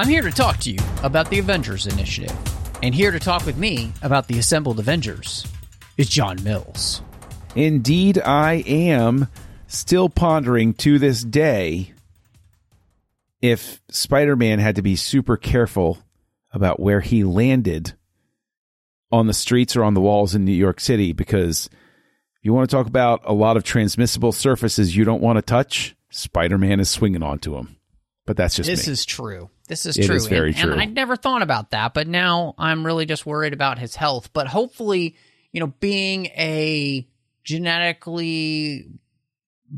I'm here to talk to you about the Avengers Initiative. And here to talk with me about the assembled Avengers is John Mills. Indeed, I am still pondering to this day if Spider Man had to be super careful about where he landed on the streets or on the walls in New York City because you want to talk about a lot of transmissible surfaces you don't want to touch, Spider Man is swinging onto them. But that's just this me. is true. This is It true. is very and, true. And I never thought about that, but now I'm really just worried about his health. But hopefully, you know, being a genetically,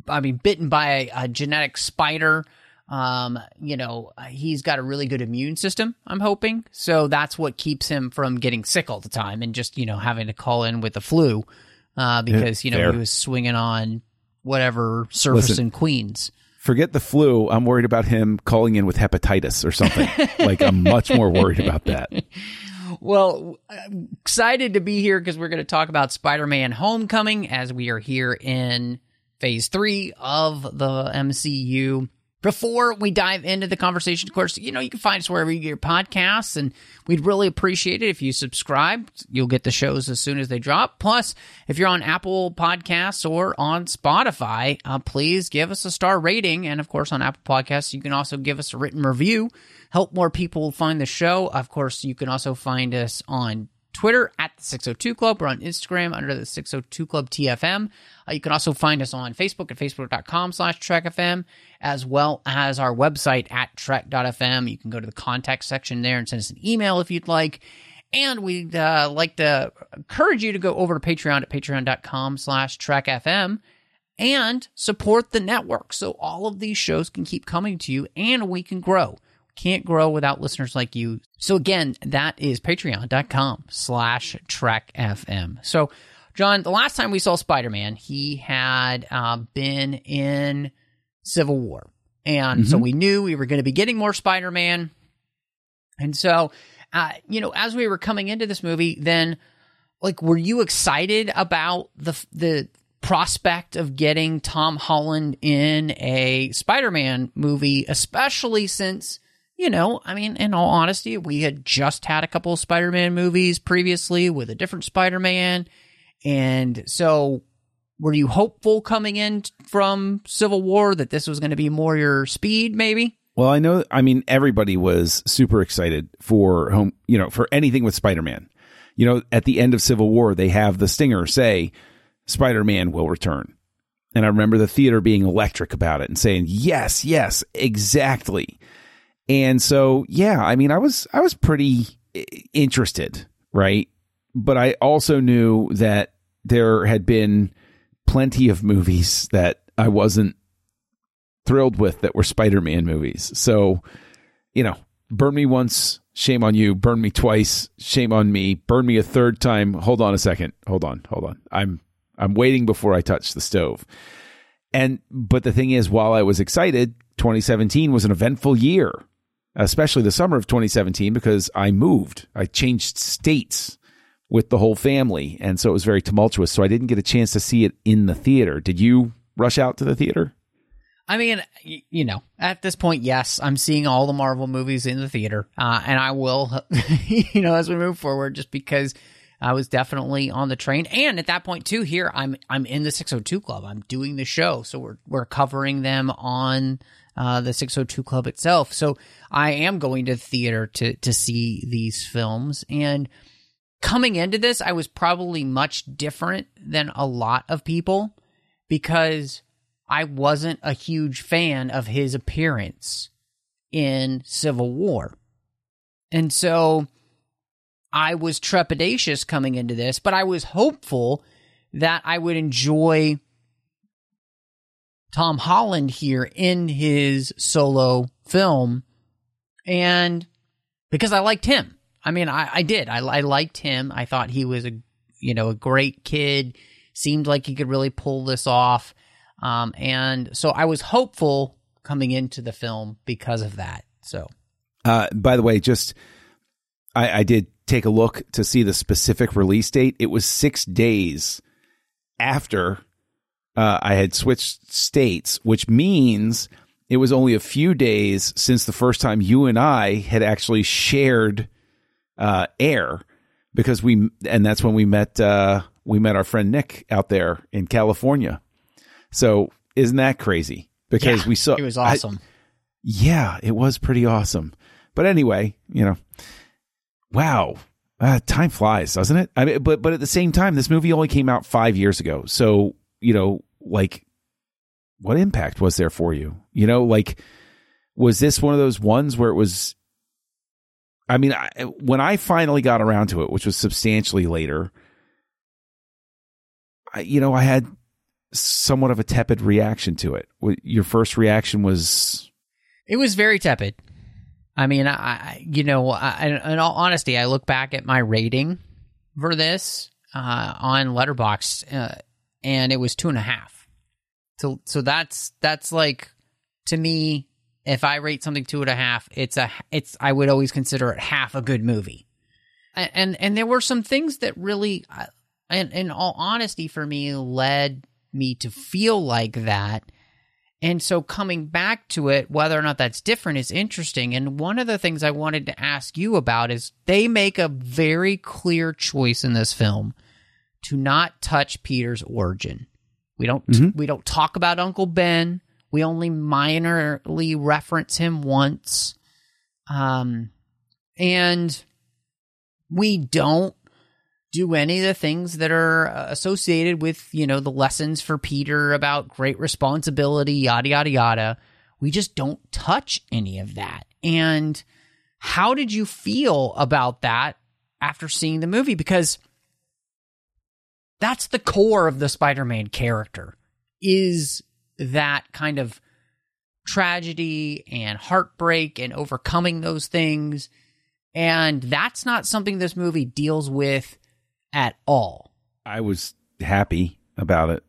I mean, bitten by a, a genetic spider, um, you know, he's got a really good immune system, I'm hoping. So that's what keeps him from getting sick all the time and just, you know, having to call in with the flu, uh, because, you know, fair. he was swinging on whatever surface Listen. in Queens. Forget the flu. I'm worried about him calling in with hepatitis or something. like, I'm much more worried about that. Well, I'm excited to be here because we're going to talk about Spider Man Homecoming as we are here in phase three of the MCU. Before we dive into the conversation, of course, you know, you can find us wherever you get your podcasts, and we'd really appreciate it if you subscribe. You'll get the shows as soon as they drop. Plus, if you're on Apple Podcasts or on Spotify, uh, please give us a star rating. And of course, on Apple Podcasts, you can also give us a written review, help more people find the show. Of course, you can also find us on Twitter at the 602 Club. We're on Instagram under the 602 Club TFM. Uh, you can also find us on Facebook at facebook.com slash TrekFM, as well as our website at trek.fm. You can go to the contact section there and send us an email if you'd like. And we'd uh, like to encourage you to go over to Patreon at patreon.com slash TrekFM and support the network so all of these shows can keep coming to you and we can grow can't grow without listeners like you. So again, that is patreon.com slash trek FM. So John, the last time we saw Spider-Man, he had uh, been in Civil War. And so we knew we were going to be getting more Spider-Man. And so, uh, you know, as we were coming into this movie, then like, were you excited about the, the, prospect of getting Tom Holland in a Spider-Man movie, especially since you know, I mean, in all honesty, we had just had a couple Spider Man movies previously with a different Spider Man. And so, were you hopeful coming in from Civil War that this was going to be more your speed, maybe? Well, I know. I mean, everybody was super excited for home. You know, for anything with Spider-Man. You know, at the end of Civil War, they have the stinger say, "Spider-Man will return," and I remember the theater being electric about it and saying, "Yes, yes, exactly." And so, yeah, I mean, I was I was pretty eh, interested, right? But I also knew that there had been plenty of movies that I wasn't thrilled with that were Spider-Man movies. So, you know, burn me once, shame on you. Burn me twice, shame on me. Burn me a third time. Hold on a second. Hold on. Hold on. I'm I'm waiting before I touch the stove. And but the thing is, while I was excited, 2017 was an eventful year, especially the summer of 2017 because I moved. I changed states with the whole family, and so it was very tumultuous. So I didn't get a chance to see it in the theater. Did you rush out to the theater? I mean, you know, at this point, yes, I'm seeing all the Marvel movies in the theater, uh, and I will, you know, as we move forward, just because I was definitely on the train, and at that point too, here I'm I'm in the 602 Club. I'm doing the show, so we're we're covering them on uh, the 602 Club itself. So I am going to theater to to see these films, and coming into this, I was probably much different than a lot of people because I wasn't a huge fan of his appearance in Civil War. And so I was trepidatious coming into this, but I was hopeful that I would enjoy Tom Holland here in his solo film. And because I liked him, I mean, I, I did. I, I liked him. I thought he was a, you know, a great kid. Seemed like he could really pull this off. Um, and so I was hopeful coming into the film because of that. So, Uh, by the way, just I, I did take a look to see the specific release date. It was six days after uh, I had switched states, which means it was only a few days since the first time you and I had actually shared uh, air because we and that's when we met uh, we met our friend Nick out there in California. So isn't that crazy? Because yeah, we saw it was I- awesome. yeah, it was pretty awesome. But anyway, you know, wow, uh, time flies, doesn't it? I mean, but but at the same time, this movie only came out five years ago. So you know, like, what impact was there for you? You know, like, was this one of those ones where it was? I mean, I, when I finally got around to it, which was substantially later, I, you know, I had somewhat of a tepid reaction to it. Your first reaction was It was very tepid. I mean, I, you know, I, in all honesty, I look back at my rating for this uh, on Letterboxd, uh, and it was two and a half. So, so that's that's like to me, if I rate something two and a half, it's a it's I would always consider it half a good movie. And and, and there were some things that really, and in all honesty, for me, led me to feel like that. And so coming back to it, whether or not that's different is interesting. And one of the things I wanted to ask you about is they make a very clear choice in this film to not touch Peter's origin. We don't Mhm. we don't talk about Uncle Ben. We only minorly reference him once. Um and we don't do any of the things that are uh, associated with, you know, the lessons for Peter about great responsibility, yada, yada, yada. We just don't touch any of that. And how did you feel about that after seeing the movie? Because that's the core of the Spider-Man character is that kind of tragedy and heartbreak and overcoming those things. And that's not something this movie deals with at all. I was happy about it.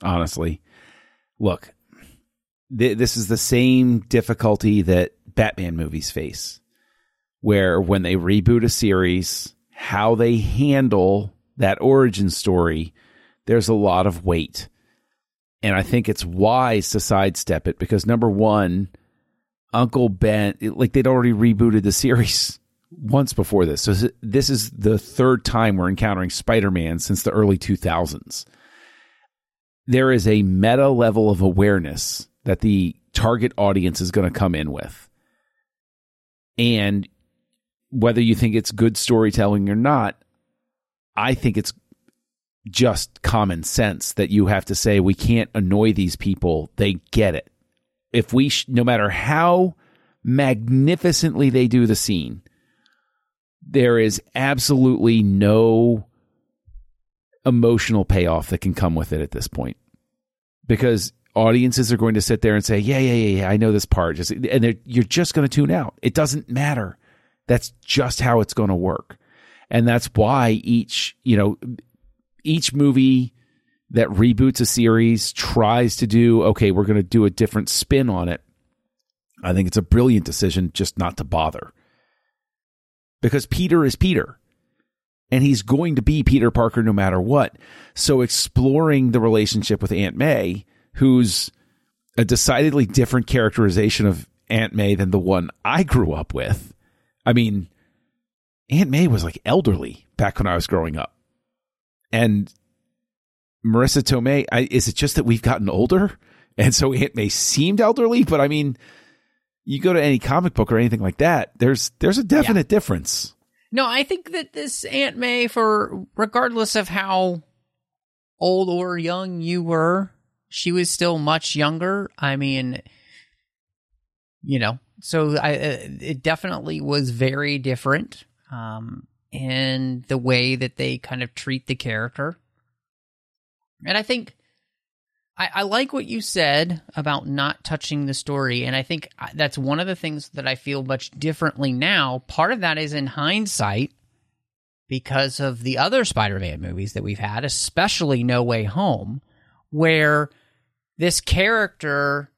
Honestly, look, th- this is the same difficulty that Batman movies face, where when they reboot a series, how they handle that origin story, there's a lot of weight. And I think it's wise to sidestep it because number one, Uncle Ben, like they'd already rebooted the series once before this. So this is the third time we're encountering Spider Man since the early 2000s. There is a meta level of awareness that the target audience is going to come in with. And whether you think it's good storytelling or not, I think it's just common sense that you have to say we can't annoy these people. They get it. If we, sh- no matter how magnificently they do the scene, there is absolutely no emotional payoff that can come with it at this point because audiences are going to sit there and say, "Yeah, yeah, yeah, yeah I know this part," just, and you're just going to tune out. It doesn't matter. That's just how it's going to work, and that's why each you know each movie that reboots a series tries to do okay. We're going to do a different spin on it. I think it's a brilliant decision just not to bother because Peter is Peter and he's going to be Peter Parker no matter what. So exploring the relationship with Aunt May, who's a decidedly different characterization of Aunt May than the one I grew up with. I mean, Aunt May was like elderly back when I was growing up. And Marisa Tomei, I, is it just that we've gotten older? And so Aunt May seemed elderly, but I mean, you go to any comic book or anything like that, there's there's a definite difference. No, I think that this Aunt May, for regardless of how old or young you were, she was still much younger. I mean, you know, so I uh, it definitely was very different um, in the way that they kind of treat the character, and I think I, I like what you said about not touching the story, and I think that's one of the things that I feel much differently now. Part of that is in hindsight because of the other Spider-Man movies that we've had, especially No Way Home, where this character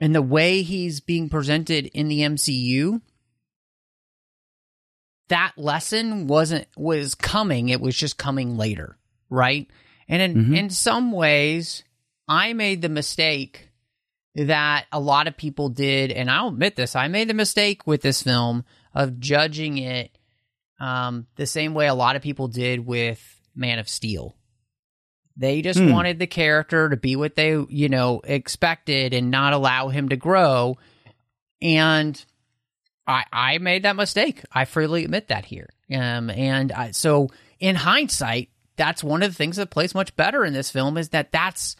and the way he's being presented in the MCU that lesson wasn't was coming it was just coming later right and in Mhm. in some ways i made the mistake that a lot of people did and i'll admit this i made the mistake with this film of judging it um, the same way a lot of people did with man of steel they just Hmm. wanted the character to be what they you know expected and not allow him to grow and I, I made that mistake. I freely admit that here. Um, and I, so in hindsight, that's one of the things that plays much better in this film is that that's,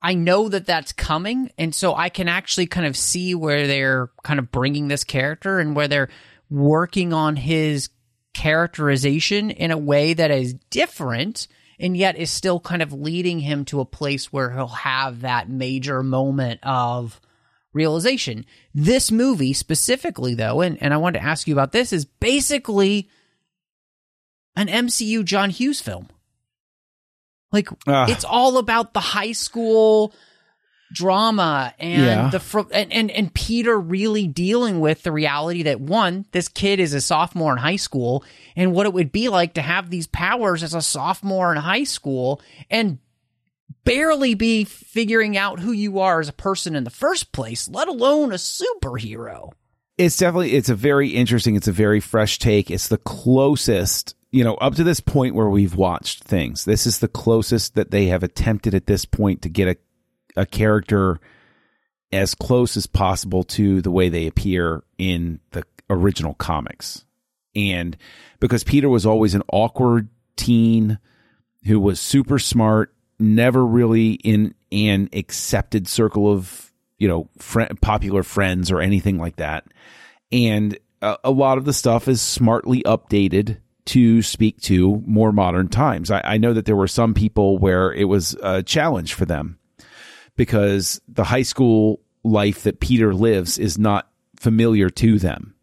I know that that's coming. And so I can actually kind of see where they're kind of bringing this character and where they're working on his characterization in a way that is different and yet is still kind of leading him to a place where he'll have that major moment of realization. This movie specifically, though, and, and I wanted to ask you about this, is basically an MCU John Hughes film. Like Ah. it's all about the high school drama and Yeah. the fr- and, and and Peter really dealing with the reality that one, this kid is a sophomore in high school, and what it would be like to have these powers as a sophomore in high school, and barely be figuring out who you are as a person in the first place, let alone a superhero. it's definitely it's a very interesting it's a very fresh take. It's the closest you know up to this point where we've watched things. This is the closest that they have attempted at this point to get a a character as close as possible to the way they appear in the original comics. And because peter was always an awkward teen who was super smart never really in an accepted circle of you know popular friends or anything like that and a, a lot of the stuff is smartly updated to speak to more modern times. I, I know that there were some people where it was a challenge for them because the high school life that Peter lives is not familiar to them.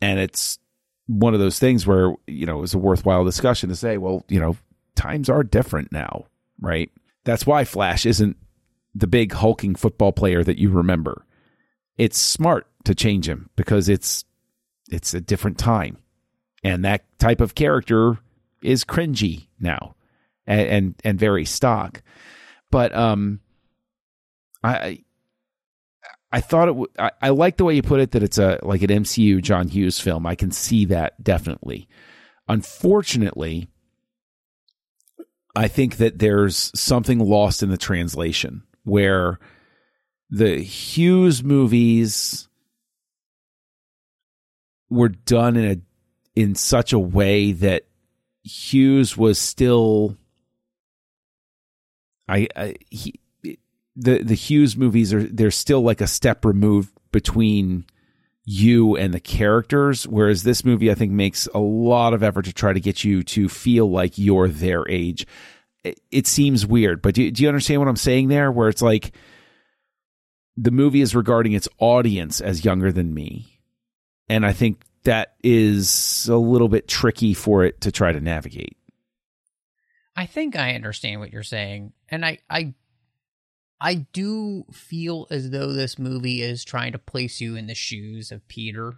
And it's one of those things where, you know, it was a worthwhile discussion to say, well, you know, times are different now, right? That's why Flash isn't the big hulking football player that you remember. It's smart to change him because it's it's a different time. And that type of character is cringy now and and, and very stock. But um i i thought it w- I, I like the way you put it that it's a like an mcu john hughes film. I can see that definitely. Unfortunately i think that there's something lost in the translation where the Hughes movies were done in a in such a way that Hughes was still I, I he the the Hughes movies are they're still like a step removed between you and the characters whereas this movie I think makes a lot of effort to try to get you to feel like you're their age it, seems weird but do, do you understand what I'm saying there where it's like the movie is regarding its audience as younger than me. And I think that is a little bit tricky for it to try to navigate. I think I understand what you're saying, and I I I do feel as though this movie is trying to place you in the shoes of Peter,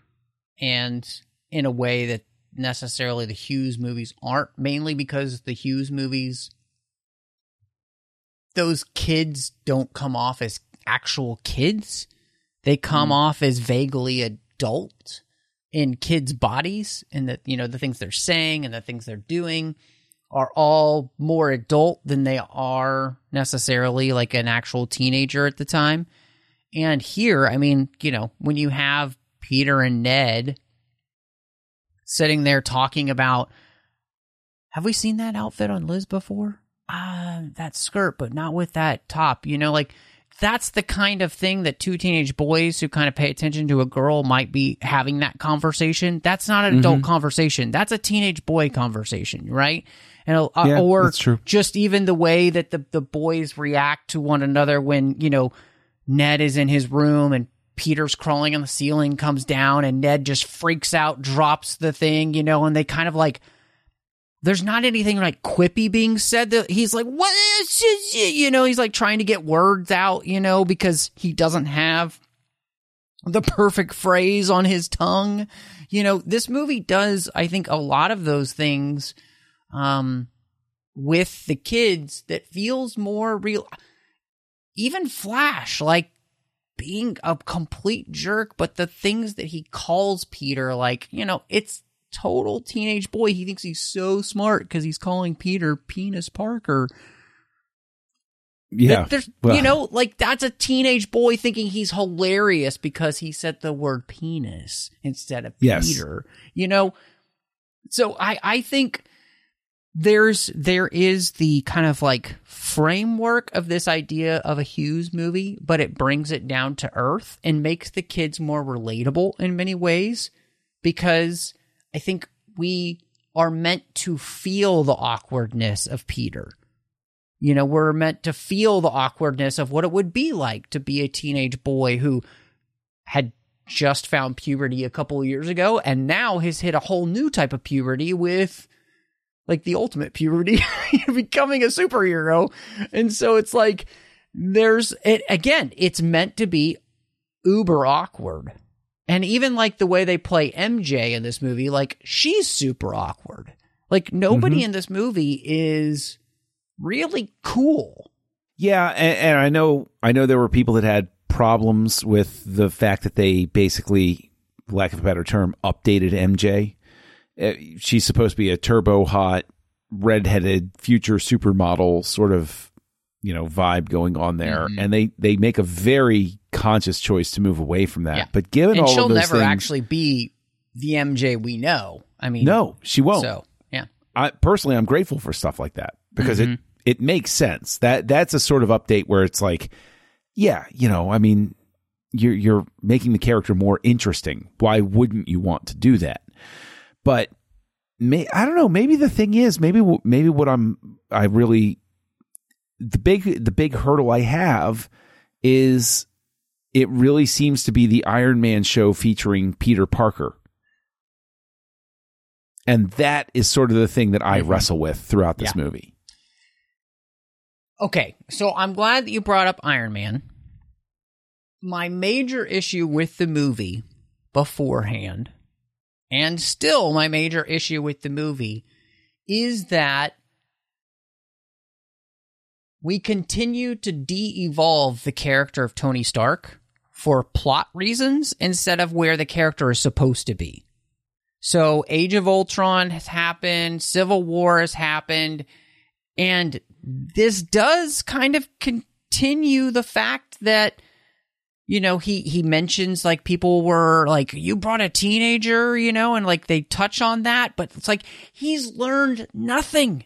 and in a way that necessarily the Hughes movies aren't. Mainly because the Hughes movies, those kids don't come off as actual kids; they come mm. off as vaguely adult in kids' bodies, and that you know the things they're saying and the things they're doing are all more adult than they are necessarily like an actual teenager at the time. And here, I mean, you know, when you have Peter and Ned sitting there talking about, have we seen that outfit on Liz before? Ah, that skirt, but not with that top. You know, like that's the kind of thing that two teenage boys who kind of pay attention to a girl might be having that conversation. That's not an adult conversation. That's a teenage boy conversation, right? And uh, Yeah, or just even the way that the the boys react to one another when you know Ned is in his room and Peter's crawling on the ceiling, comes down, and Ned just freaks out, drops the thing, you know, and they kind of like there's not anything like quippy being said that he's like, what is this?" you know, he's like trying to get words out, you know, because he doesn't have the perfect phrase on his tongue. You know, this movie does, I think, a lot of those things, um, with the kids that feels more real. Even Flash, like being a complete jerk, but the things that he calls Peter, like, you know, it's total teenage boy. He thinks he's so smart because he's calling Peter Penis Parker. Yeah. There's, Well, you know, like that's a teenage boy thinking he's hilarious because he said the word penis instead of Yes. Peter. You know, so I I think there's there is the kind of like framework of this idea of a Hughes movie, but it brings it down to earth and makes the kids more relatable in many ways because I think we are meant to feel the awkwardness of Peter. You know, we're meant to feel the awkwardness of what it would be like to be a teenage boy who had just found puberty a couple of years ago and now has hit a whole new type of puberty with like the ultimate puberty becoming a superhero. And so it's like there's it again, it's meant to be uber awkward. And even like the way they play MJ in this movie, like she's super awkward. Like nobody mm-hmm. in this movie is really cool. Yeah, and, and I know I know there were people that had problems with the fact that they basically, lack of a better term, updated MJ. Uh, She's supposed to be a turbo hot, redheaded future supermodel sort of, you know, vibe going on there, Mhm. and they they make a very conscious choice to move away from that. Yeah. But given and all she'll of those never things, actually be the MJ we know. I mean, no, she won't. So yeah, I personally I'm grateful for stuff like that because Mhm. it it makes sense. That that's a sort of update where it's like, yeah, you know, I mean, you're you're making the character more interesting. Why wouldn't you want to do that? But may, I don't know. Maybe the thing is, maybe maybe what I'm I really the big the big hurdle I have is it really seems to be the Iron Man show featuring Peter Parker. And that is sort of the thing that I Mhm. wrestle with throughout this Yeah. movie. Okay, so I'm glad that you brought up Iron Man. My major issue with the movie beforehand, and still my major issue with the movie, is that we continue to de evolve the character of Tony Stark for plot reasons instead of where the character is supposed to be. So, Age of Ultron has happened, Civil War has happened, and this does kind of continue the fact that you know he he mentions like people were like you brought a teenager you know and like they touch on that but it's like he's learned nothing.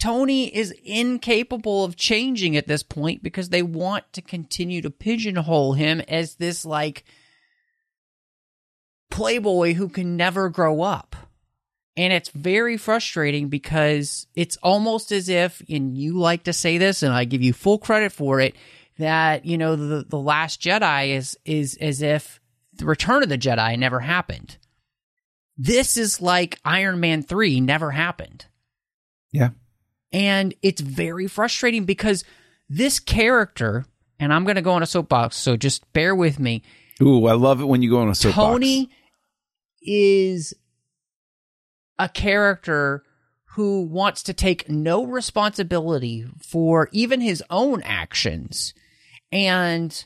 Tony is incapable of changing at this point because they want to continue to pigeonhole him as this like playboy who can never grow up. And it's very frustrating because it's almost as if, and you like to say this, and I give you full credit for it, that, you know, the, the Last Jedi is, is as if the Return of the Jedi never happened. This is like Iron Man 3 never happened. Yeah. And it's very frustrating because this character, and I'm going to go on a soapbox, so just bear with me. Ooh, I love it when you go on a soapbox. Tony is a character who wants to take no responsibility for even his own actions. And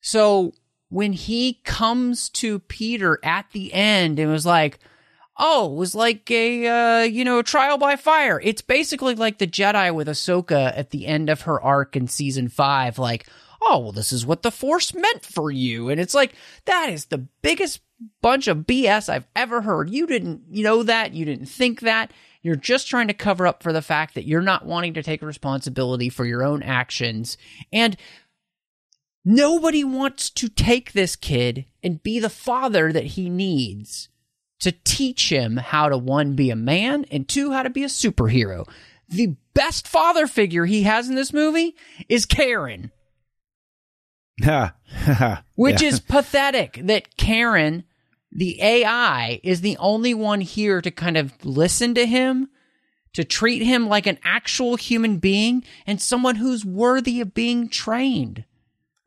so when he comes to Peter at the end and was like, oh, it was like a, uh, you know, trial by fire. It's basically like the Jedi with Ahsoka at the end of her arc in season five. Like, oh, well, this is what the Force meant for you. And it's like, that is the biggest bunch of BS I've ever heard. You didn't know that. You didn't think that. You're just trying to cover up for the fact that you're not wanting to take responsibility for your own actions. And Nobody wants to take this kid and be the father that he needs to teach him how to one, be a man, and two, how to be a superhero. The best father figure he has in this movie is Karen, which is pathetic that Karen, the AI, is the only one here to kind of listen to him, to treat him like an actual human being and someone who's worthy of being trained.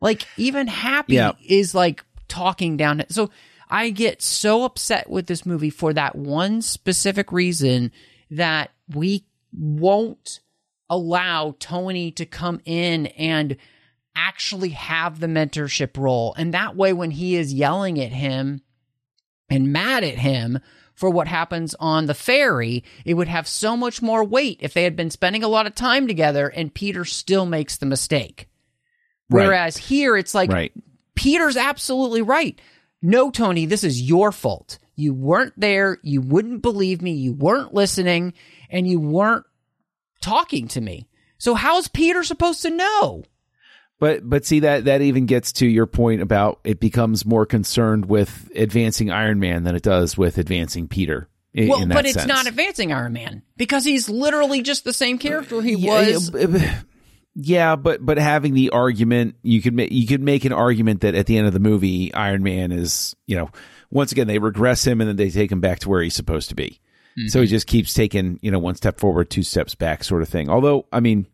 Like even Happy Yeah. is like talking down. So I get so upset with this movie for that one specific reason that we won't allow Tony to come in and actually have the mentorship role. And that way, when he is yelling at him and mad at him for what happens on the ferry, it would have so much more weight if they had been spending a lot of time together and Peter still makes the mistake. Right. Whereas here, it's like, right. Peter's absolutely right. No, Tony, this is your fault. You weren't there. You wouldn't believe me. You weren't listening and you weren't talking to me. So how's Peter supposed to know? But but see that that even gets to your point about it becomes more concerned with advancing Iron Man than it does with advancing Peter. i- Well, in but it's sense. not advancing Iron Man because he's literally just the same character he Yeah, was. yeah, b- b- Yeah, but but having the argument, you could make you could make an argument that at the end of the movie, Iron Man is you know once again they regress him and then they take him back to where he's supposed to be. So he just keeps taking you know one step forward, two steps back, sort of thing. Although I mean,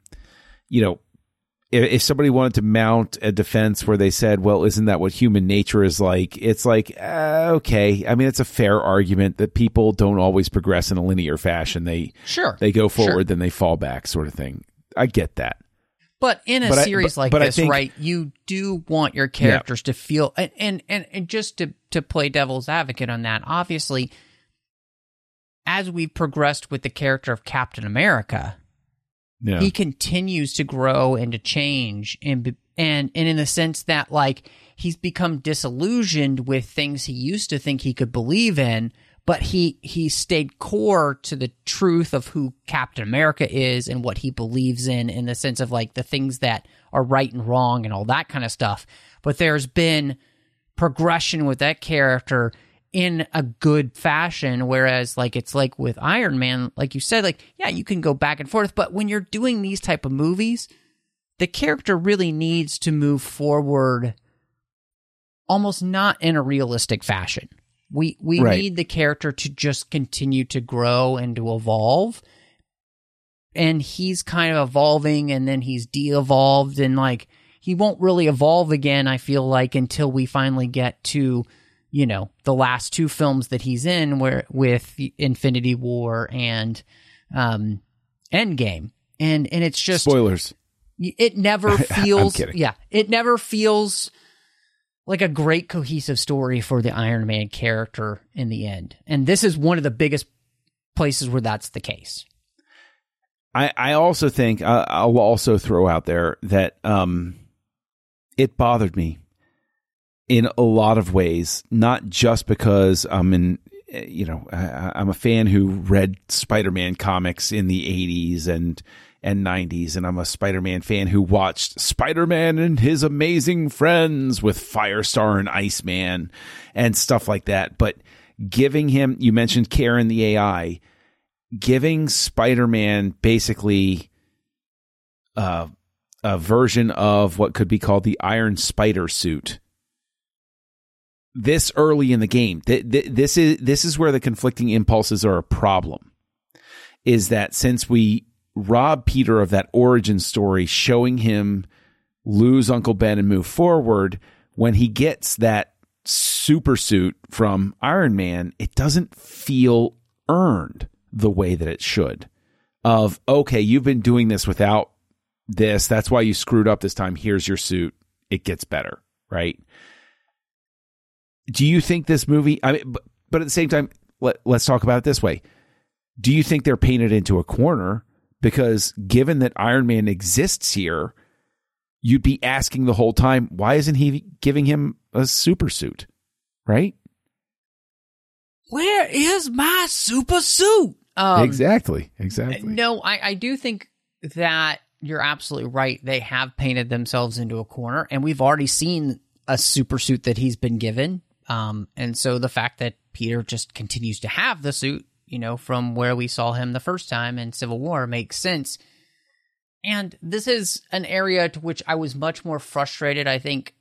you know, if, if somebody wanted to mount a defense where they said, "Well, isn't that what human nature is like?" It's like, uh, okay. I mean, it's a fair argument that people don't always progress in a linear fashion. They Sure. they go Sure. forward, then they fall back, sort of thing. I get that. But in a But I- series but- like but this, think- right, you do want your characters to feel and, and and and just to to play devil's advocate on that, obviously as we've progressed with the character of Captain America, Yeah. he continues to grow and to change and and and in the sense that like he's become disillusioned with things he used to think he could believe in but he he stayed core to the truth of who Captain America is and what he believes in in the sense of like the things that are right and wrong and all that kind of stuff. But there's been progression with that character in a good fashion whereas like it's like with iron man like you said like yeah you can go back and forth but when you're doing these type of movies the character really needs to move forward almost not in a realistic fashion we we Right. need the character to just continue to grow and to evolve and he's kind of evolving and then he's de-evolved and like he won't really evolve again i feel like until we finally get to you know the last two films that he's in where with infinity war and um endgame and and it's just Spoilers. it never feels yeah it never feels like a great cohesive story for the iron man character in the end. And this is one of the biggest places where that's the case. I, I also think uh, I'll also throw out there that um, it bothered me in a lot of ways, not just because I'm in, you know, I, I'm a fan who read Spider-Man comics in the 80s and and 90s, and I'm a Spider-Man fan who watched Spider-Man and his amazing friends with Firestar and Iceman and stuff like that. But giving him, you mentioned Karen the AI giving Spider-Man basically uh, a version of what could be called the Iron Spider suit. This early in the game, th- th- this is this is where the conflicting impulses are a problem. Is that since we rob Peter of that origin story, showing him lose Uncle Ben and move forward, when he gets that super suit from Iron Man, it doesn't feel earned the way that it should. Of, okay, you've been doing this without this. That's why you screwed up this time. Here's your suit. It gets better, right? Do you think this movie, I mean, but, but at the same time, let, let's talk about it this way. Do you think they're painted into a corner? Because given that Iron Man exists here, you'd be asking the whole time, why isn't he giving him a super suit? Right? where is my super suit um exactly. Exactly. No, I, I do think that you're absolutely right. They have painted themselves into a corner, and we've already seen a super suit that he's been given. Um, and so the fact that Peter just continues to have the suit, you know, from where we saw him the first time in Civil War makes sense. And this is an area to which I was much more frustrated, I think,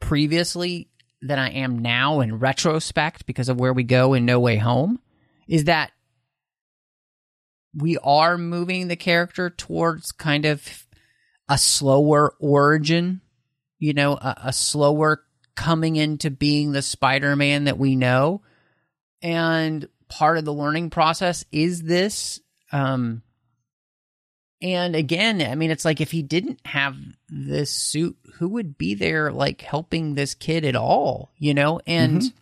previously than I am now in retrospect because of where we go in No Way Home is that we are moving the character towards kind of a slower origin, you know, a, a slower coming into being the Spider Man that we know. And part of the learning process is this. Um, and again, I mean, it's like if he didn't have this suit, who would be there like helping this kid at all, you know? And Mhm.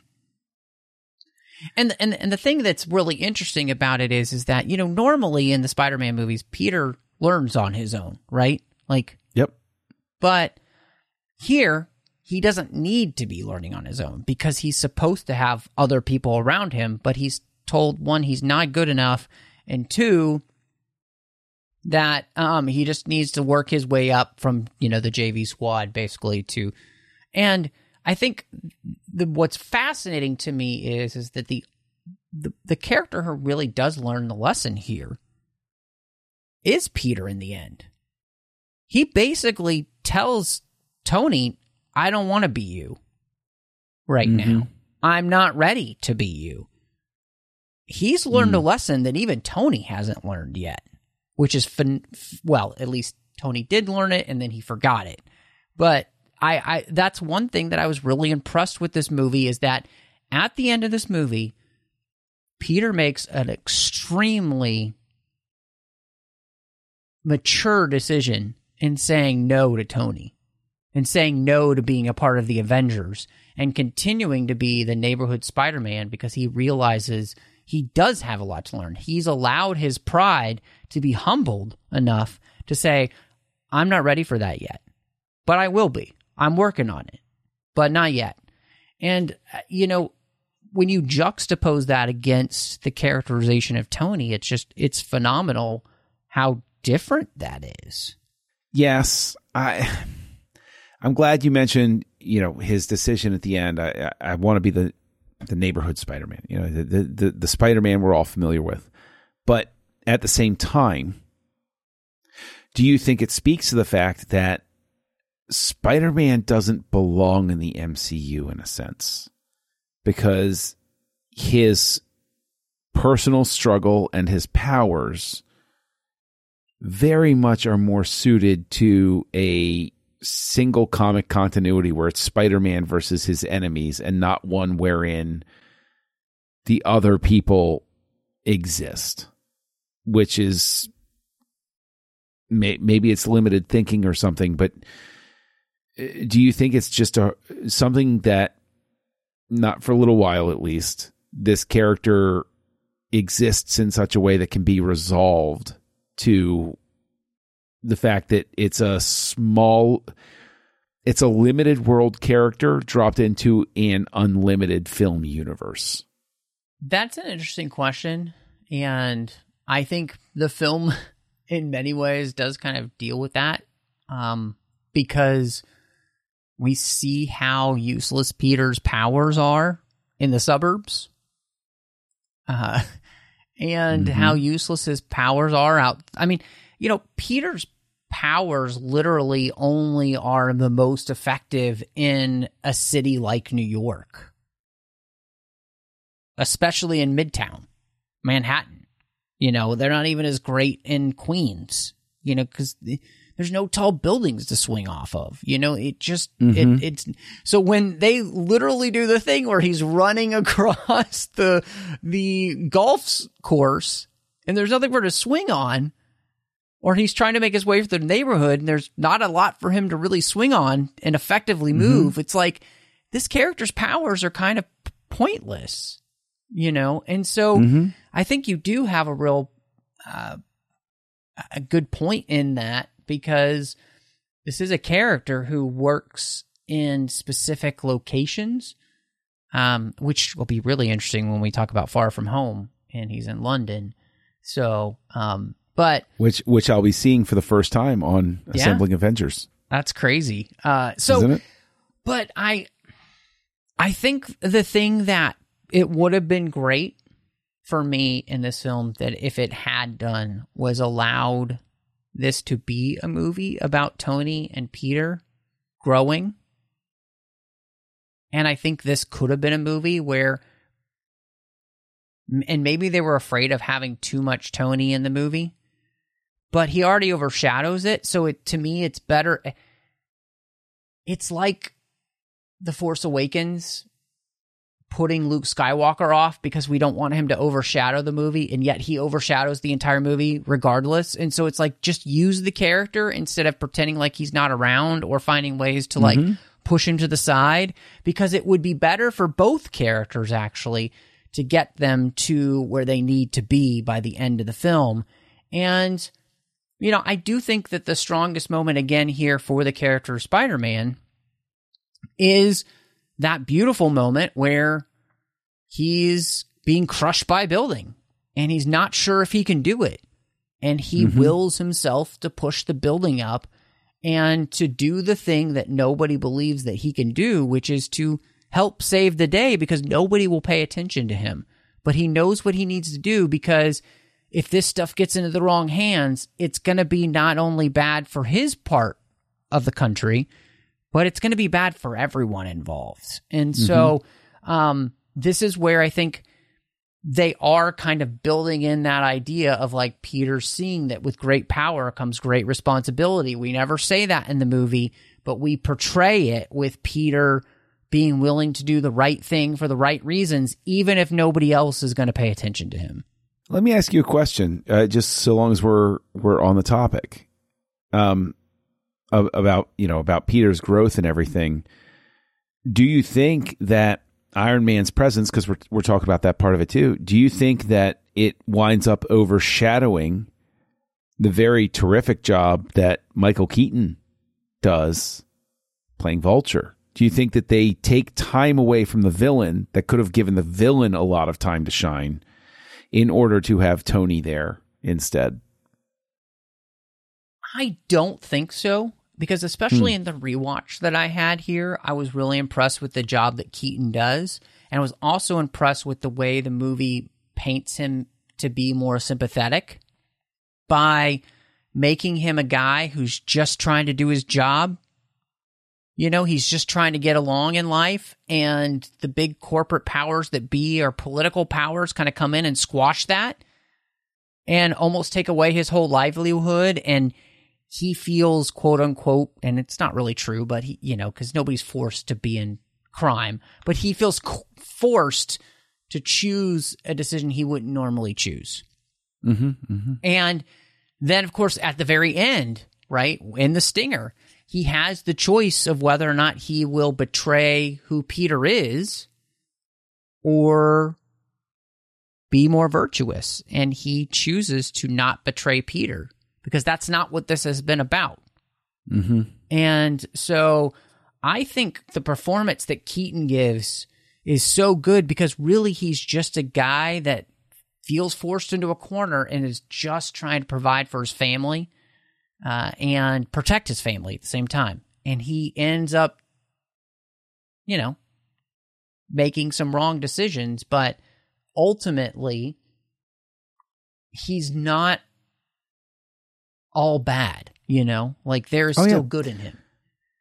and and and the thing that's really interesting about it is is that, you know, normally in the Spider-Man movies, Peter learns on his own, right? Like Yep. but here he doesn't need to be learning on his own because he's supposed to have other people around him, but he's told one he's not good enough and two that um he just needs to work his way up from, you know, the JV squad basically to and I think the what's fascinating to me is is that the the, the character who really does learn the lesson here is Peter in the end. He basically tells Tony, I don't want to be you right Mhm. now. I'm not ready to be you. He's learned a hmm. lesson that even Tony hasn't learned yet, which is fin- f- well, at least Tony did learn it and then he forgot it. But I, I that's one thing that I was really impressed with this movie is that at the end of this movie, Peter makes an extremely mature decision in saying no to Tony and saying no to being a part of the Avengers and continuing to be the neighborhood Spider Man because he realizes he does have a lot to learn. He's allowed his pride to be humbled enough to say, I'm not ready for that yet, but I will be. I'm working on it, but not yet. And, uh, you know, when you juxtapose that against the characterization of Tony, it's just, it's phenomenal how different that is. Yes, I. I'm glad you mentioned you know his decision at the end. I I, I want to be the the neighborhood Spider-Man. You know the the the, Spider-Man we're all familiar with, but at the same time, do you think it speaks to the fact that Spider-Man doesn't belong in the MCU in a sense because his personal struggle and his powers very much are more suited to a single comic continuity where it's Spider-Man versus his enemies and not one wherein the other people exist which is may, maybe it's limited thinking or something but uh, do you think it's just a something that not for a little while at least this character exists in such a way that can be resolved to the fact that it's a small it's a limited world character dropped into an unlimited film universe That's an interesting question. And I think the film, in many ways, does kind of deal with that um, because we see how useless Peter's powers are in the suburbs. Uh, and Mhm. how useless his powers are out. I mean, you know, Peter's powers literally only are the most effective in a city like New York especially in Midtown, Manhattan. You know, they're not even as great in Queens, you know, because there's no tall buildings to swing off of. You know, it just, Mhm. it, it's, so when they literally do the thing where he's running across the, the golf course and there's nothing for to swing on, or he's trying to make his way through the neighborhood and there's not a lot for him to really swing on and effectively move. It's like this character's powers are kind of pointless, you know? And so Mhm. I think you do have a real, uh, a good point in that because this is a character who works in specific locations, um, which will be really interesting when we talk about Far From Home and he's in London. So, um, but which which I'll be seeing for the first time on Yeah. Assembling Avengers. that's crazy. Uh, so? But I I think the thing that it would have been great for me in this film that if it had done was allowed this to be a movie about Tony and Peter growing. And I think this could have been a movie where and maybe they were afraid of having too much Tony in the movie, but he already overshadows it. So it to me, it's better. It's like the Force Awakens putting Luke Skywalker off because we don't want him to overshadow the movie, and yet he overshadows the entire movie regardless. And so it's like just use the character instead of pretending like he's not around or finding ways to like mm-hmm. push him to the side because it would be better for both characters actually to get them to where they need to be by the end of the film. And, you know, I do think that the strongest moment again here for the character of Spider Man is that beautiful moment where he's being crushed by a building and he's not sure if he can do it. And he mm-hmm. wills himself to push the building up and to do the thing that nobody believes that he can do, which is to help save the day because nobody will pay attention to him. But he knows what he needs to do because if this stuff gets into the wrong hands, it's going to be not only bad for his part of the country, but it's going to be bad for everyone involved. And so, um, this is where I think they are kind of building in that idea of like Peter seeing that with great power comes great responsibility. We never say that in the movie, but we portray it with Peter being willing to do the right thing for the right reasons, even if nobody else is going to pay attention to him. Let me ask you a question, uh, just so long as we're we're on the topic, um, about you know about Peter's growth and everything. Do you think that Iron Man's presence, because we're we're talking about that part of it too, do you think that it winds up overshadowing the very terrific job that Michael Keaton does playing Vulture? Do you think that they take time away from the villain that could have given the villain a lot of time to shine? In order to have Tony there instead. I don't think so because especially hmm. in the rewatch that I had here, I was really impressed with the job that Keaton does, and I was also impressed with the way the movie paints him to be more sympathetic by making him a guy who's just trying to do his job. You know, he's just trying to get along in life, and the big corporate powers that be or political powers kind of come in and squash that and almost take away his whole livelihood. And he feels, quote unquote, and it's not really true, but he, you know, because nobody's forced to be in crime, but he feels forced to choose a decision he wouldn't normally choose. Mm-hmm, mm-hmm. And then, of course, at the very end, right, in the stinger, he has the choice of whether or not he will betray who Peter is or be more virtuous. And he chooses to not betray Peter because that's not what this has been about. Mm-hmm. And so I think the performance that Keaton gives is so good because really he's just a guy that feels forced into a corner and is just trying to provide for his family uh, and protect his family at the same time. And he ends up, you know, making some wrong decisions, but ultimately, he's not all bad, you know? Like there's Oh, still yeah. good in him.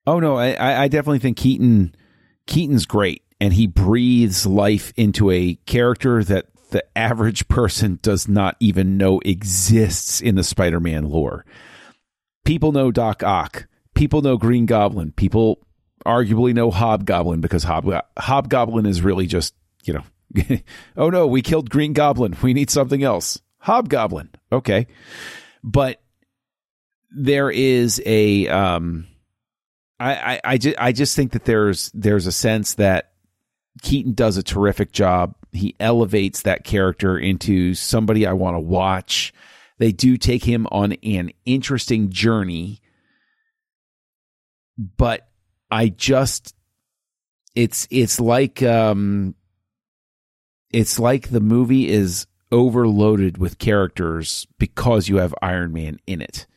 Oh no, I- I, I definitely think Keaton Keaton's great, and he breathes life into a character that the average person does not even know exists in the Spider-Man lore. People know Doc Ock. People know Green Goblin. People arguably know Hobgoblin because Hob- Hobgoblin is really just you know, oh no, we killed Green Goblin. We need something else. Hobgoblin. Okay, but there is a um I, I, I, just, I just think that there's there's a sense that Keaton does a terrific job. He elevates that character into somebody I want to watch. They do take him on an interesting journey, but I just it's it's like um it's like the movie is overloaded with characters because you have Iron Man in it.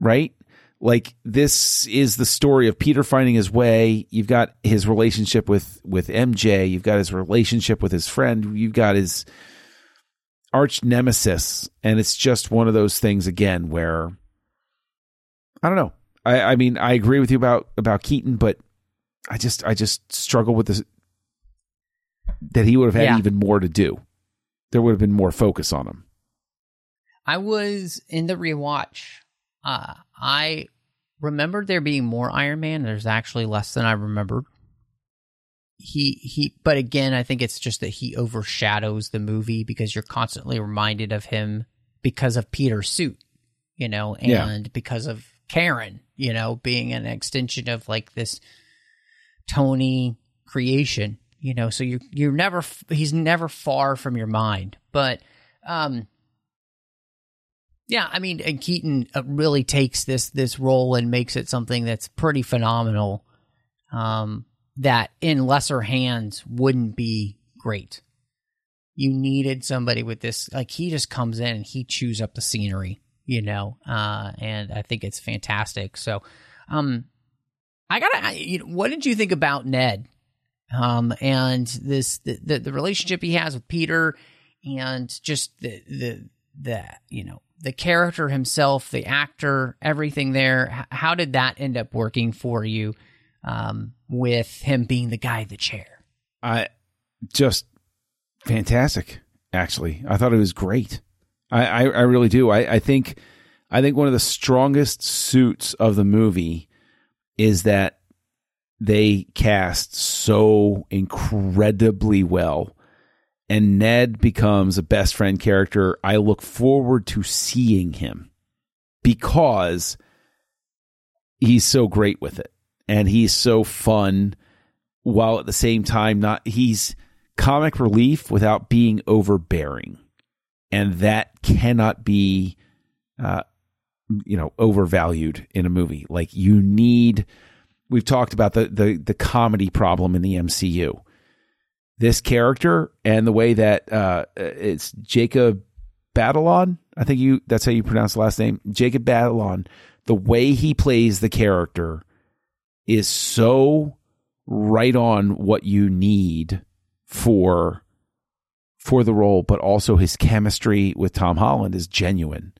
Right? Like this is the story of Peter finding his way. You've got his relationship with with MJ, you've got his relationship with his friend, you've got his arch nemesis and it's just one of those things again where I don't know. I, I mean, I agree with you about about Keaton, but I just I just struggle with this that he would have had Yeah. even more to do. There would have been more focus on him. I was in the rewatch. Uh, I remembered there being more Iron Man. There's actually less than I remembered. He he, but again, I think it's just that he overshadows the movie because you're constantly reminded of him because of Peter's suit, you know, and Yeah. because of Karen, you know, being an extension of like this Tony creation, you know. So you you're never he's never far from your mind, but um yeah, I mean, and Keaton uh, really takes this this role and makes it something that's pretty phenomenal. Um, that in lesser hands wouldn't be great. You needed somebody with this, like he just comes in and he chews up the scenery, you know. Uh, and I think it's fantastic. So, um, I gotta, I, you know, what did you think about Ned? Um, and this the, the the relationship he has with Peter, and just the the the you know the character himself, the actor, everything there. How did that end up working for you? Um, with him being the guy in the chair. I just fantastic. Actually, I thought it was great. I, I, I really do. I, I think I think one of the strongest suits of the movie is that they cast so incredibly well. And Ned becomes a best friend character. I look forward to seeing him because he's so great with it and he's so fun while at the same time not he's comic relief without being overbearing. And that cannot be uh you know overvalued in a movie. Like you need we've talked about the the the comedy problem in the MCU this character and the way that uh it's Jacob Batalon I think you that's how you pronounce the last name Jacob Batalon the way he plays the character is so right on what you need for for the role but also his chemistry with Tom Holland is genuine.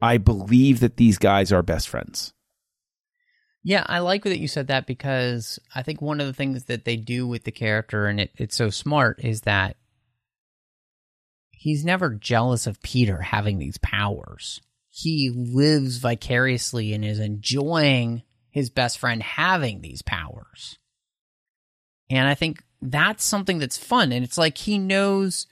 I believe that these guys are best friends. Yeah, I like that you said that because I think one of the things that they do with the character, and it, it's so smart, is that he's never jealous of Peter having these powers. He lives vicariously and is enjoying his best friend having these powers. And I think that's something that's fun. And it's like he knows,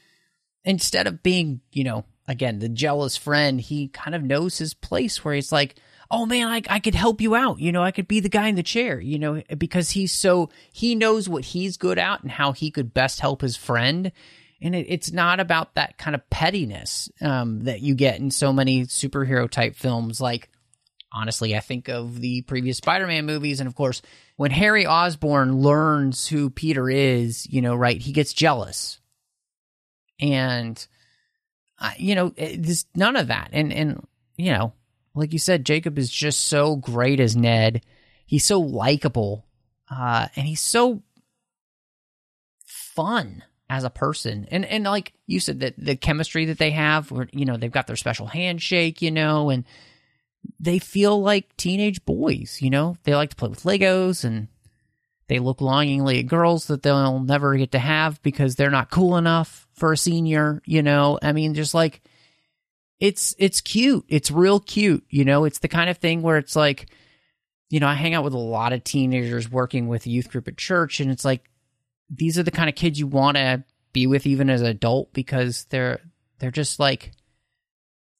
instead of being, you know, again, the jealous friend, he kind of knows his place where he's like, oh man, I, I could help you out. You know, I could be the guy in the chair, you know, because he's so, he knows what he's good at and how he could best help his friend. And it, it's not about that kind of pettiness um, that you get in so many superhero type films. Like, honestly, I think of the previous Spider Man movies. And of course, when Harry Osborn learns who Peter is, you know, right, he gets jealous. And, uh, you know, there's none of that. And, and, you know, like you said, Jacob is just so great as Ned. He's so likable. Uh, and he's so fun as a person. And, and like you said, that the chemistry that they have, where, you know, they've got their special handshake, you know, and, they feel like teenage boys, you know? They like to play with Legos and they look longingly at girls that they'll never get to have because they're not cool enough for a senior, you know? I mean, just like it's it's cute. It's real cute, you know? It's the kind of thing where it's like you know, I hang out with a lot of teenagers working with a youth group at church and it's like these are the kind of kids you want to be with even as an adult because they're they're just like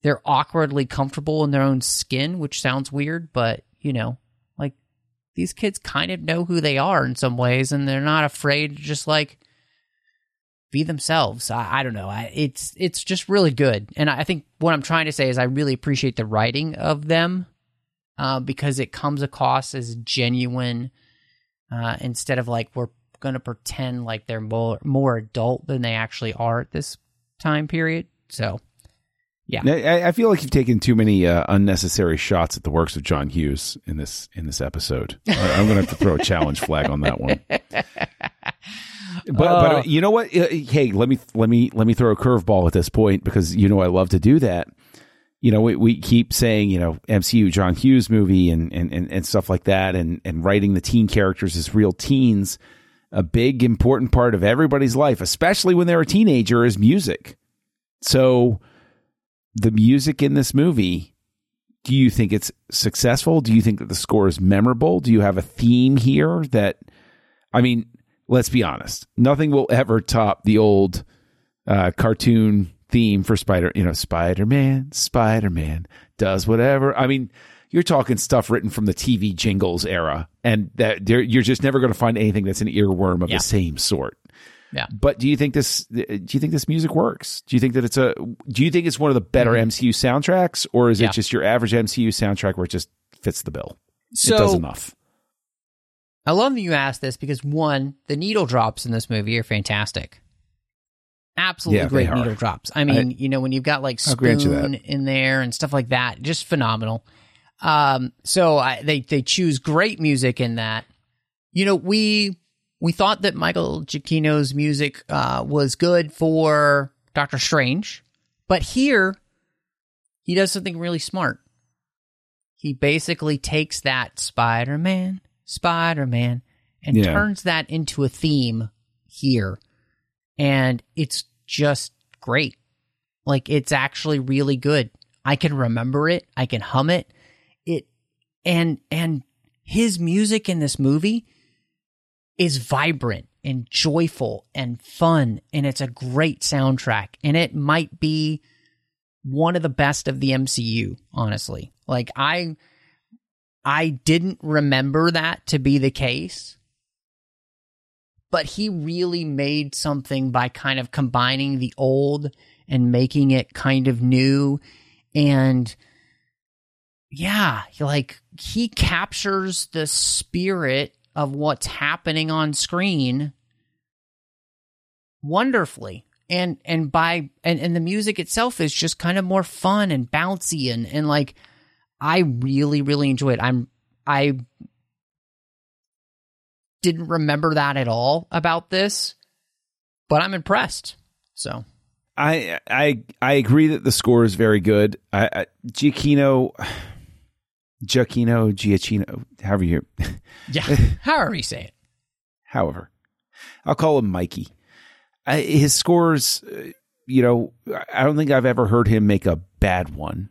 they're awkwardly comfortable in their own skin, which sounds weird, but you know, like these kids kind of know who they are in some ways, and they're not afraid to just like be themselves. I, I don't know. I, it's it's just really good, and I think what I'm trying to say is I really appreciate the writing of them uh, because it comes across as genuine uh, instead of like we're going to pretend like they're more more adult than they actually are at this time period. So, yeah, I, I feel like you've taken too many uh, unnecessary shots at the works of John Hughes in this in this episode. I- I'm going to have to throw a challenge flag on that one. But, but uh, you know what? Uh, Hey, let me let me let me throw a curveball at this point because you know I love to do that. You know, we, we keep saying you know MCU John Hughes movie and and, and, and stuff like that, and and writing the teen characters as real teens. A big important part of everybody's life, especially when they're a teenager, is music. So, the music in this movie, do you think it's successful? Do you think that the score is memorable? Do you have a theme here that, I mean, let's be honest, nothing will ever top the old uh, cartoon theme for Spider. You know, Spider Man, Spider Man does whatever. I mean, you're talking stuff written from the TV jingles era, and that there- you're just never going to find anything that's an earworm of Yeah. the same sort. Yeah. But do you think this? Do you think this music works? Do you think that it's a? Do you think it's one of the better MCU soundtracks, or is Mm-hmm. Yeah. it just your average MCU soundtrack where it just fits the bill? so it does enough. I love that you asked this because one, the needle drops in this movie are fantastic. Absolutely Yeah, great needle drops. I mean, you know, when you've got like I'll grant you that. spoon in there and stuff like that, just phenomenal. Um, so I, they they choose great music in that. You know, we we thought that Michael Giacchino's music uh, was good for Doctor Strange, but here he does something really smart. He basically takes that Spider Man, Spider Man, and Yeah. turns that into a theme here. And it's just great. Like, it's actually really good. I can remember it, I can hum it. It, and, and his music in this movie is vibrant and joyful and fun. And it's a great soundtrack. And it might be one of the best of the MCU, honestly. Like I I didn't remember that to be the case. But he really made something by kind of combining the old and making it kind of new and yeah, like he captures the spirit of what's happening on screen wonderfully. And and by and, and the music itself is just kind of more fun and bouncy and and like i really really enjoy it. I'm i didn't remember that at all about this but i'm impressed. So. I I I agree that the score is very good. I, I Giacchino, Giacchino, Giacchino, however you, yeah however you say it however, I'll call him Mikey. I, his scores, uh, you know, I don't think I've ever heard him make a bad one.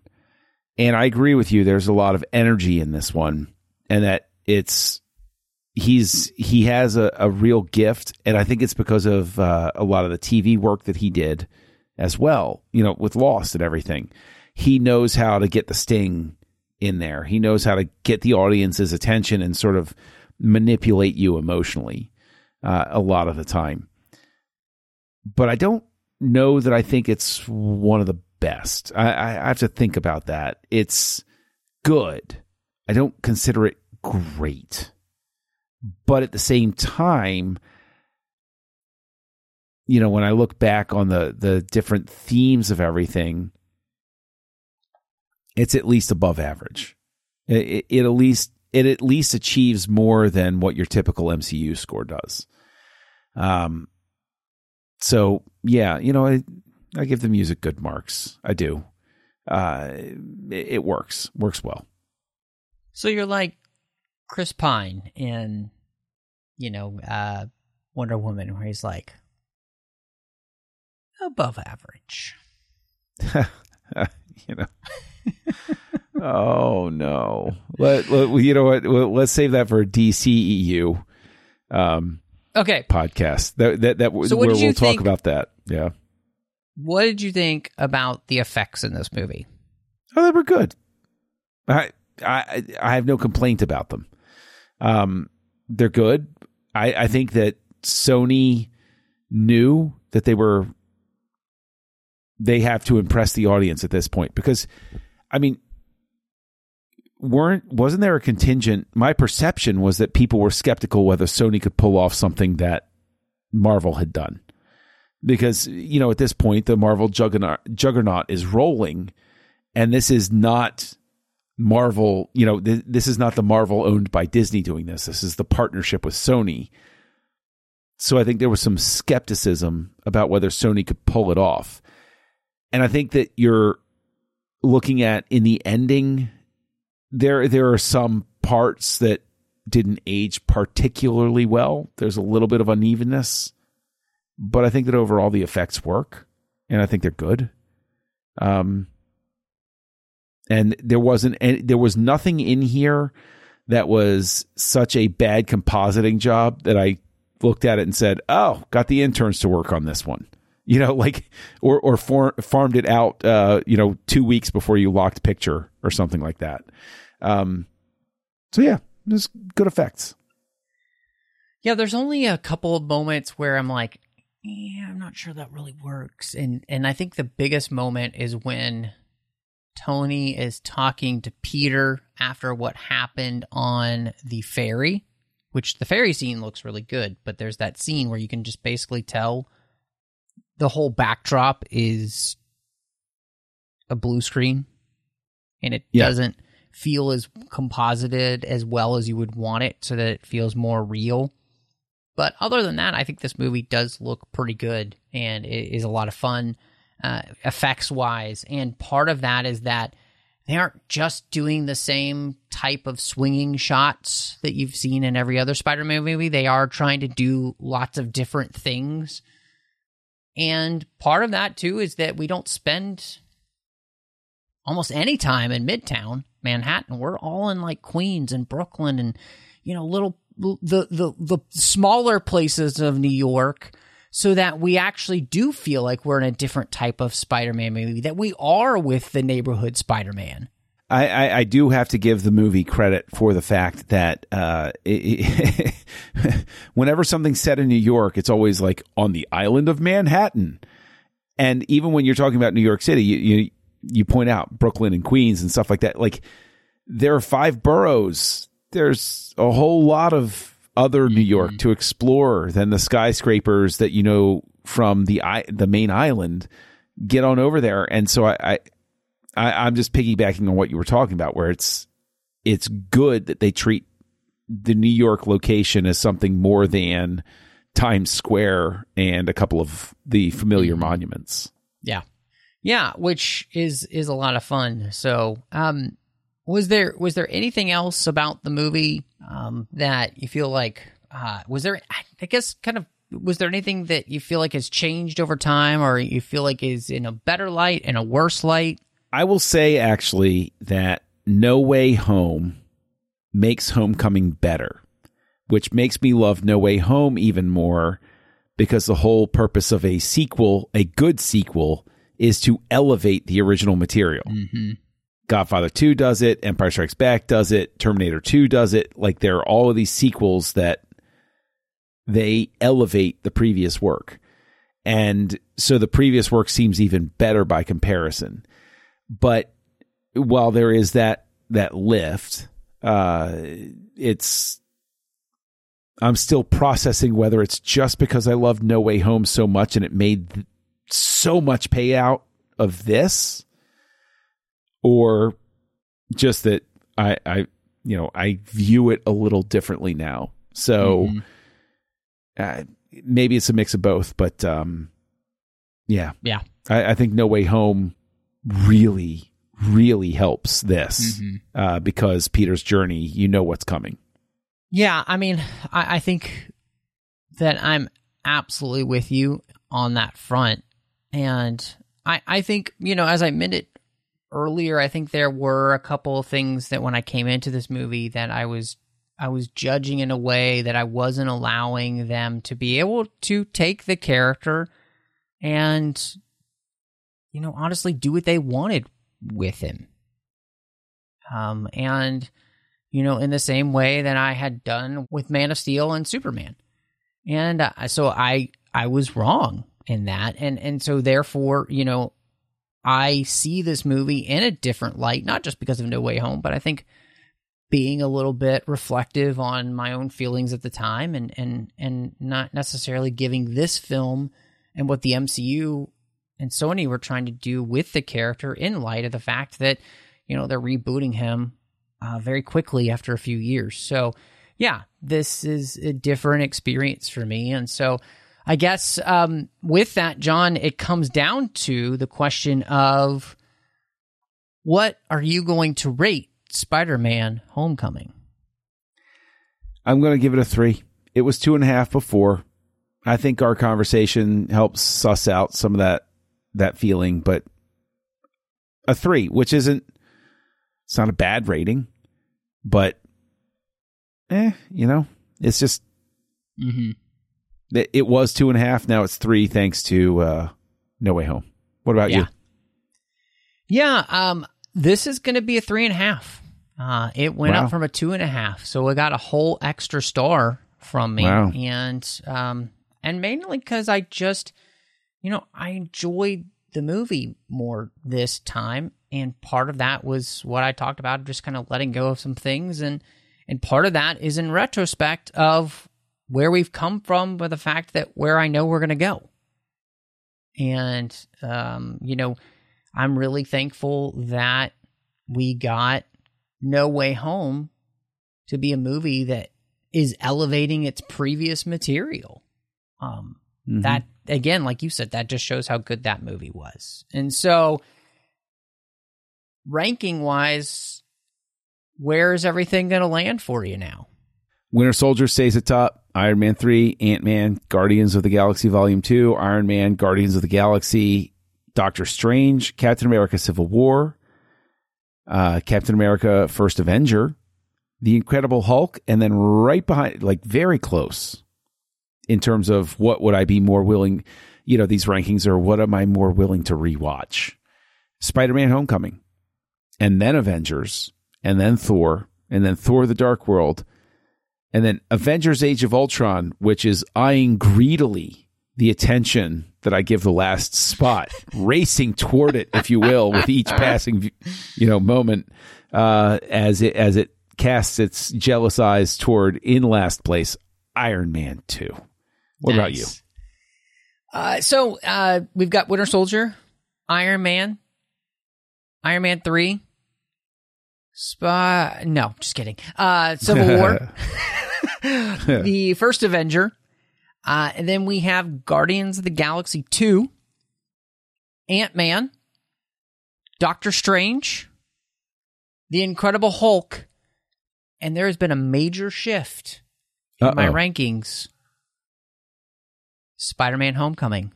And I agree with you. There's a lot of energy in this one, and that it's he's he has a, a real gift, and I think it's because of uh, a lot of the TV work that he did as well. You know, with Lost and everything, he knows how to get the sting in there. He knows how to get the audience's attention and sort of manipulate you emotionally uh, a lot of the time. But I don't know that I think it's one of the best. I, I have to think about that. It's good. I don't consider it great. But at the same time, you know, when I look back on the the different themes of everything, it's at least above average. It, it, it at least it at least achieves more than what your typical MCU score does. Um. So yeah, you know, I I give the music good marks. I do. Uh, it, it works. Works well. so you're like chris pine in you know uh wonder woman where he's like above average you know. oh no. Let, let you know what? Well, let's save that for a DCEU um, okay podcast. That that that So what where did you we'll talk think- about that. Yeah. what did you think about the effects in this movie Oh, they were good. I I I have no complaint about them. Um, they're good. I I think that Sony knew that they were they have to impress the audience at this point because I mean weren't wasn't there a contingent my perception was that people were skeptical whether Sony could pull off something that Marvel had done. because you know at this point the Marvel juggernaut, juggernaut is rolling, and this is not Marvel. You know, th- this is not the Marvel owned by Disney doing this. This is the partnership with Sony. So I think there was some skepticism about whether Sony could pull it off, and I think that you're looking at in the ending. There, there are some parts that didn't age particularly well. There's a little bit of unevenness but I think that overall the effects work, and I think they're good. Um, and there wasn't there was nothing in here that was such a bad compositing job that I looked at it and said, "Oh, got the interns to work on this one." You know, like or or for, farmed it out. Uh, you know, two weeks before you locked picture or something like that. Um, so yeah, there's good effects. Yeah, there's only a couple of moments where I'm like, yeah, I'm not sure that really works. And and I think the biggest moment is when Tony is talking to Peter after what happened on the ferry, which the ferry scene looks really good, but there's that scene where you can just basically tell the whole backdrop is a blue screen and it yeah. doesn't feel as composited as well as you would want it so that it feels more real. But other than that, I think this movie does look pretty good and it is a lot of fun uh, effects wise. And part of that is that they aren't just doing the same type of swinging shots that you've seen in every other Spider Man movie. They are trying to do lots of different things. And part of that, too, is that we don't spend almost any time in Midtown Manhattan. We're all in like Queens and Brooklyn and, you know, little the the the smaller places of New York so that we actually do feel like we're in a different type of Spider-Man movie that we are with the neighborhood Spider-Man. I, I, I do have to give the movie credit for the fact that uh, it, it whenever something's set in New York, it's always like on the island of Manhattan. And even when you're talking about New York City, you, you you point out Brooklyn and Queens and stuff like that. Like there are five boroughs there's a whole lot of other New York mm-hmm. to explore than the skyscrapers that you know from the the main island. Get on over there, and so I, I, I I'm just piggybacking on what you were talking about, where it's it's good that they treat the New York location as something more than Times Square and a couple of the familiar mm-hmm. monuments. Yeah. Yeah, which is is a lot of fun. So, um was there was there anything else about the movie um, that you feel like uh, was there? I guess kind of was there anything that you feel like has changed over time, or you feel like is in a better light, in a worse light? I will say actually that No Way Home makes Homecoming better, which makes me love No Way Home even more because the whole purpose of a sequel, a good sequel, is to elevate the original material. Mm-hmm. Godfather 2 does it, Empire Strikes Back does it, Terminator 2 does it. Like there are all of these sequels that they elevate the previous work. And so the previous work seems even better by comparison. But while there is that that lift, uh it's I'm still processing whether it's just because I love No Way Home so much and it made so much payout of this or just that I, I, you know, I view it a little differently now. So mm-hmm. uh, maybe it's a mix of both, but um, yeah, yeah, I, I, think No Way Home really, really helps this mm-hmm. uh, because Peter's journey, you know what's coming. Yeah, I mean, I, I think that I'm absolutely with you on that front, and I, I think you know, as I it earlier, I think there were a couple of things that when I came into this movie that I was I was judging in a way that I wasn't allowing them to be able to take the character and you know honestly do what they wanted with him. Um and you know in the same way that I had done with Man of Steel and Superman. And uh, so I I was wrong in that and and so therefore, you know, I see this movie in a different light, not just because of No Way Home, but I think being a little bit reflective on my own feelings at the time and and and not necessarily giving this film and what the MCU and Sony were trying to do with the character in light of the fact that, you know, they're rebooting him uh, very quickly after a few years. So, yeah, this is a different experience for me. And so, I guess um, with that, John, it comes down to the question of what are you going to rate Spider Man Homecoming? I'm going to give it a three. It was two and a half before. I think our conversation helps suss out some of that that feeling, but a three, which isn't it's not a bad rating, but eh, you know, it's just mm-hmm. it, it was two and a half. Now it's three, thanks to uh, No Way Home. What about Yeah. you? Yeah, um, this is going to be a three and a half. Uh, it went Wow. up from a two and a half, so it got a whole extra star from me, Wow. and um, and mainly because I just, you know, I enjoyed the movie more this time, and part of that was what I talked about, just kind of letting go of some things, and and part of that is in retrospect of where we've come from, with the fact that where I know we're going to go, and um, you know. I'm really thankful that we got No Way Home to be a movie that is elevating its previous material. Um, Mhm. That again, like you said, that just shows how good that movie was. And so, ranking wise, where is everything going to land for you now? Winter Soldier stays at top. Iron Man 3, Ant Man, Guardians of the Galaxy Volume 2, Iron Man, Guardians of the Galaxy, Doctor Strange, Captain America Civil War, uh, Captain America First Avenger, The Incredible Hulk, and then right behind, like very close in terms of what would I be more willing, you know, these rankings are what am I more willing to rewatch? Spider Man Homecoming, and then Avengers, and then Thor, and then Thor the Dark World and then Avengers Age of Ultron, which is eyeing greedily the attention that I give the last spot, racing toward it, if you will, with each passing, you know, moment, uh, as it as it casts its jealous eyes toward in last place, Iron Man two. What about you? Uh, so uh, we've got Winter Soldier, Iron Man, Iron Man three, Spy. No, just kidding. Uh, Civil War, the first Avenger, uh, and then we have Guardians of the Galaxy two, Ant Man, Doctor Strange, the Incredible Hulk, and there has been a major shift in my Uh-oh. rankings. Spider Man Homecoming,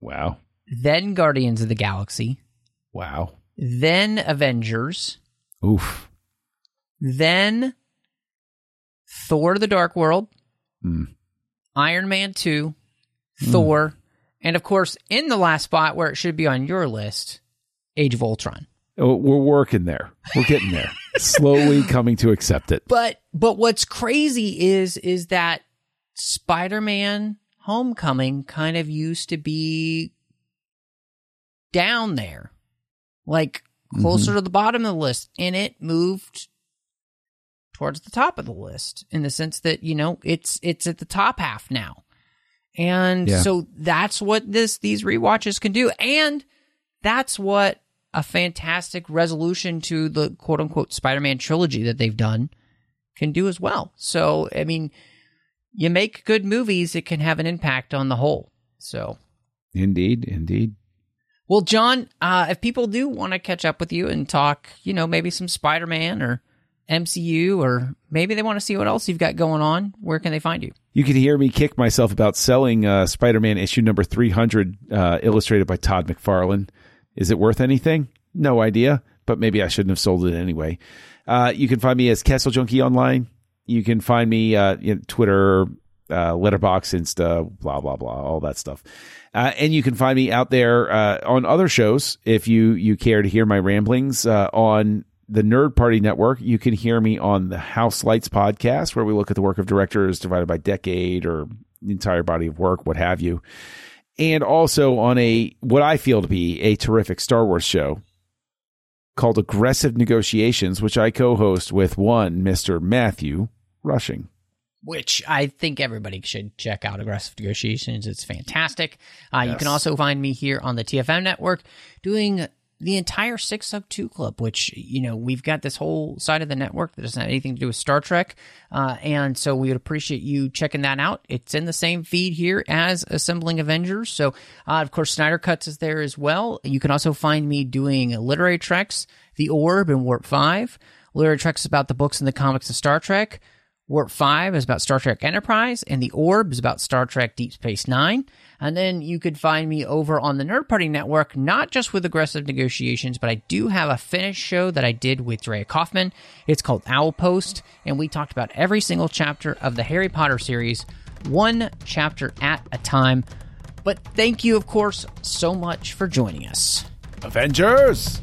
Wow, then Guardians of the Galaxy, wow, then Avengers, oof. then Thor the Dark World, Hmm. Iron Man 2, Thor, and of course, in the last spot where it should be on your list, Age of Ultron. Oh, We're working there. We're getting there. Slowly coming to accept it. But but what's crazy is is that Spider-Man Homecoming kind of used to be down there. Like closer mm-hmm. to the bottom of the list and it moved towards the top of the list in the sense that, you know, it's it's at the top half now. And Yeah. so that's what this these rewatches can do and that's what a fantastic resolution to the quote unquote Spider-Man trilogy that they've done can do as well. So, I mean, you make good movies, it can have an impact on the whole. So, Indeed, indeed. well, John, uh, if people do want to catch up with you and talk, you know, maybe some Spider Man or MCU, or maybe they want to see what else you've got going on, where can they find you? You can hear me kick myself about selling uh, Spider-Man issue number 300, uh, illustrated by Todd McFarlane. Is it worth anything? No idea, but maybe I shouldn't have sold it anyway. Uh, you can find me as Castle Junkie online. You can find me uh, you know, Twitter, uh, Letterboxd, Insta, blah blah blah, all that stuff. Uh, and you can find me out there uh, on other shows if you you care to hear my ramblings uh, on the Nerd Party Network. You can hear me on the House Lights podcast, where we look at the work of directors divided by decade or entire body of work, what have you. And also on a what I feel to be a terrific Star Wars show called Aggressive Negotiations, which I co-host with one Mister Matthew Rushing. which I think everybody should check out Aggressive Negotiations. It's fantastic. Uh, You can also find me here on the TFM network doing the entire 602 Club, which, you know, we've got this whole side of the network that doesn't have anything to do with Star Trek. Uh, and so we would appreciate you checking that out. It's in the same feed here as Assembling Avengers. So, uh, of course, Snyder Cuts is there as well. You can also find me doing Literary Treks, The Orb, and Warp 5. Literary Treks is about the books and the comics of Star Trek. Warp 5 is about Star Trek Enterprise, and The Orb is about Star Trek Deep Space Nine. And then you could find me over on the Nerd Party Network, not just with Aggressive Negotiations, but I do have a finished show that I did with Drea Kaufman. It's called Owl Post, and we talked about every single chapter of the Harry Potter series, one chapter at a time. But thank you, of course, so much for joining us. Avengers!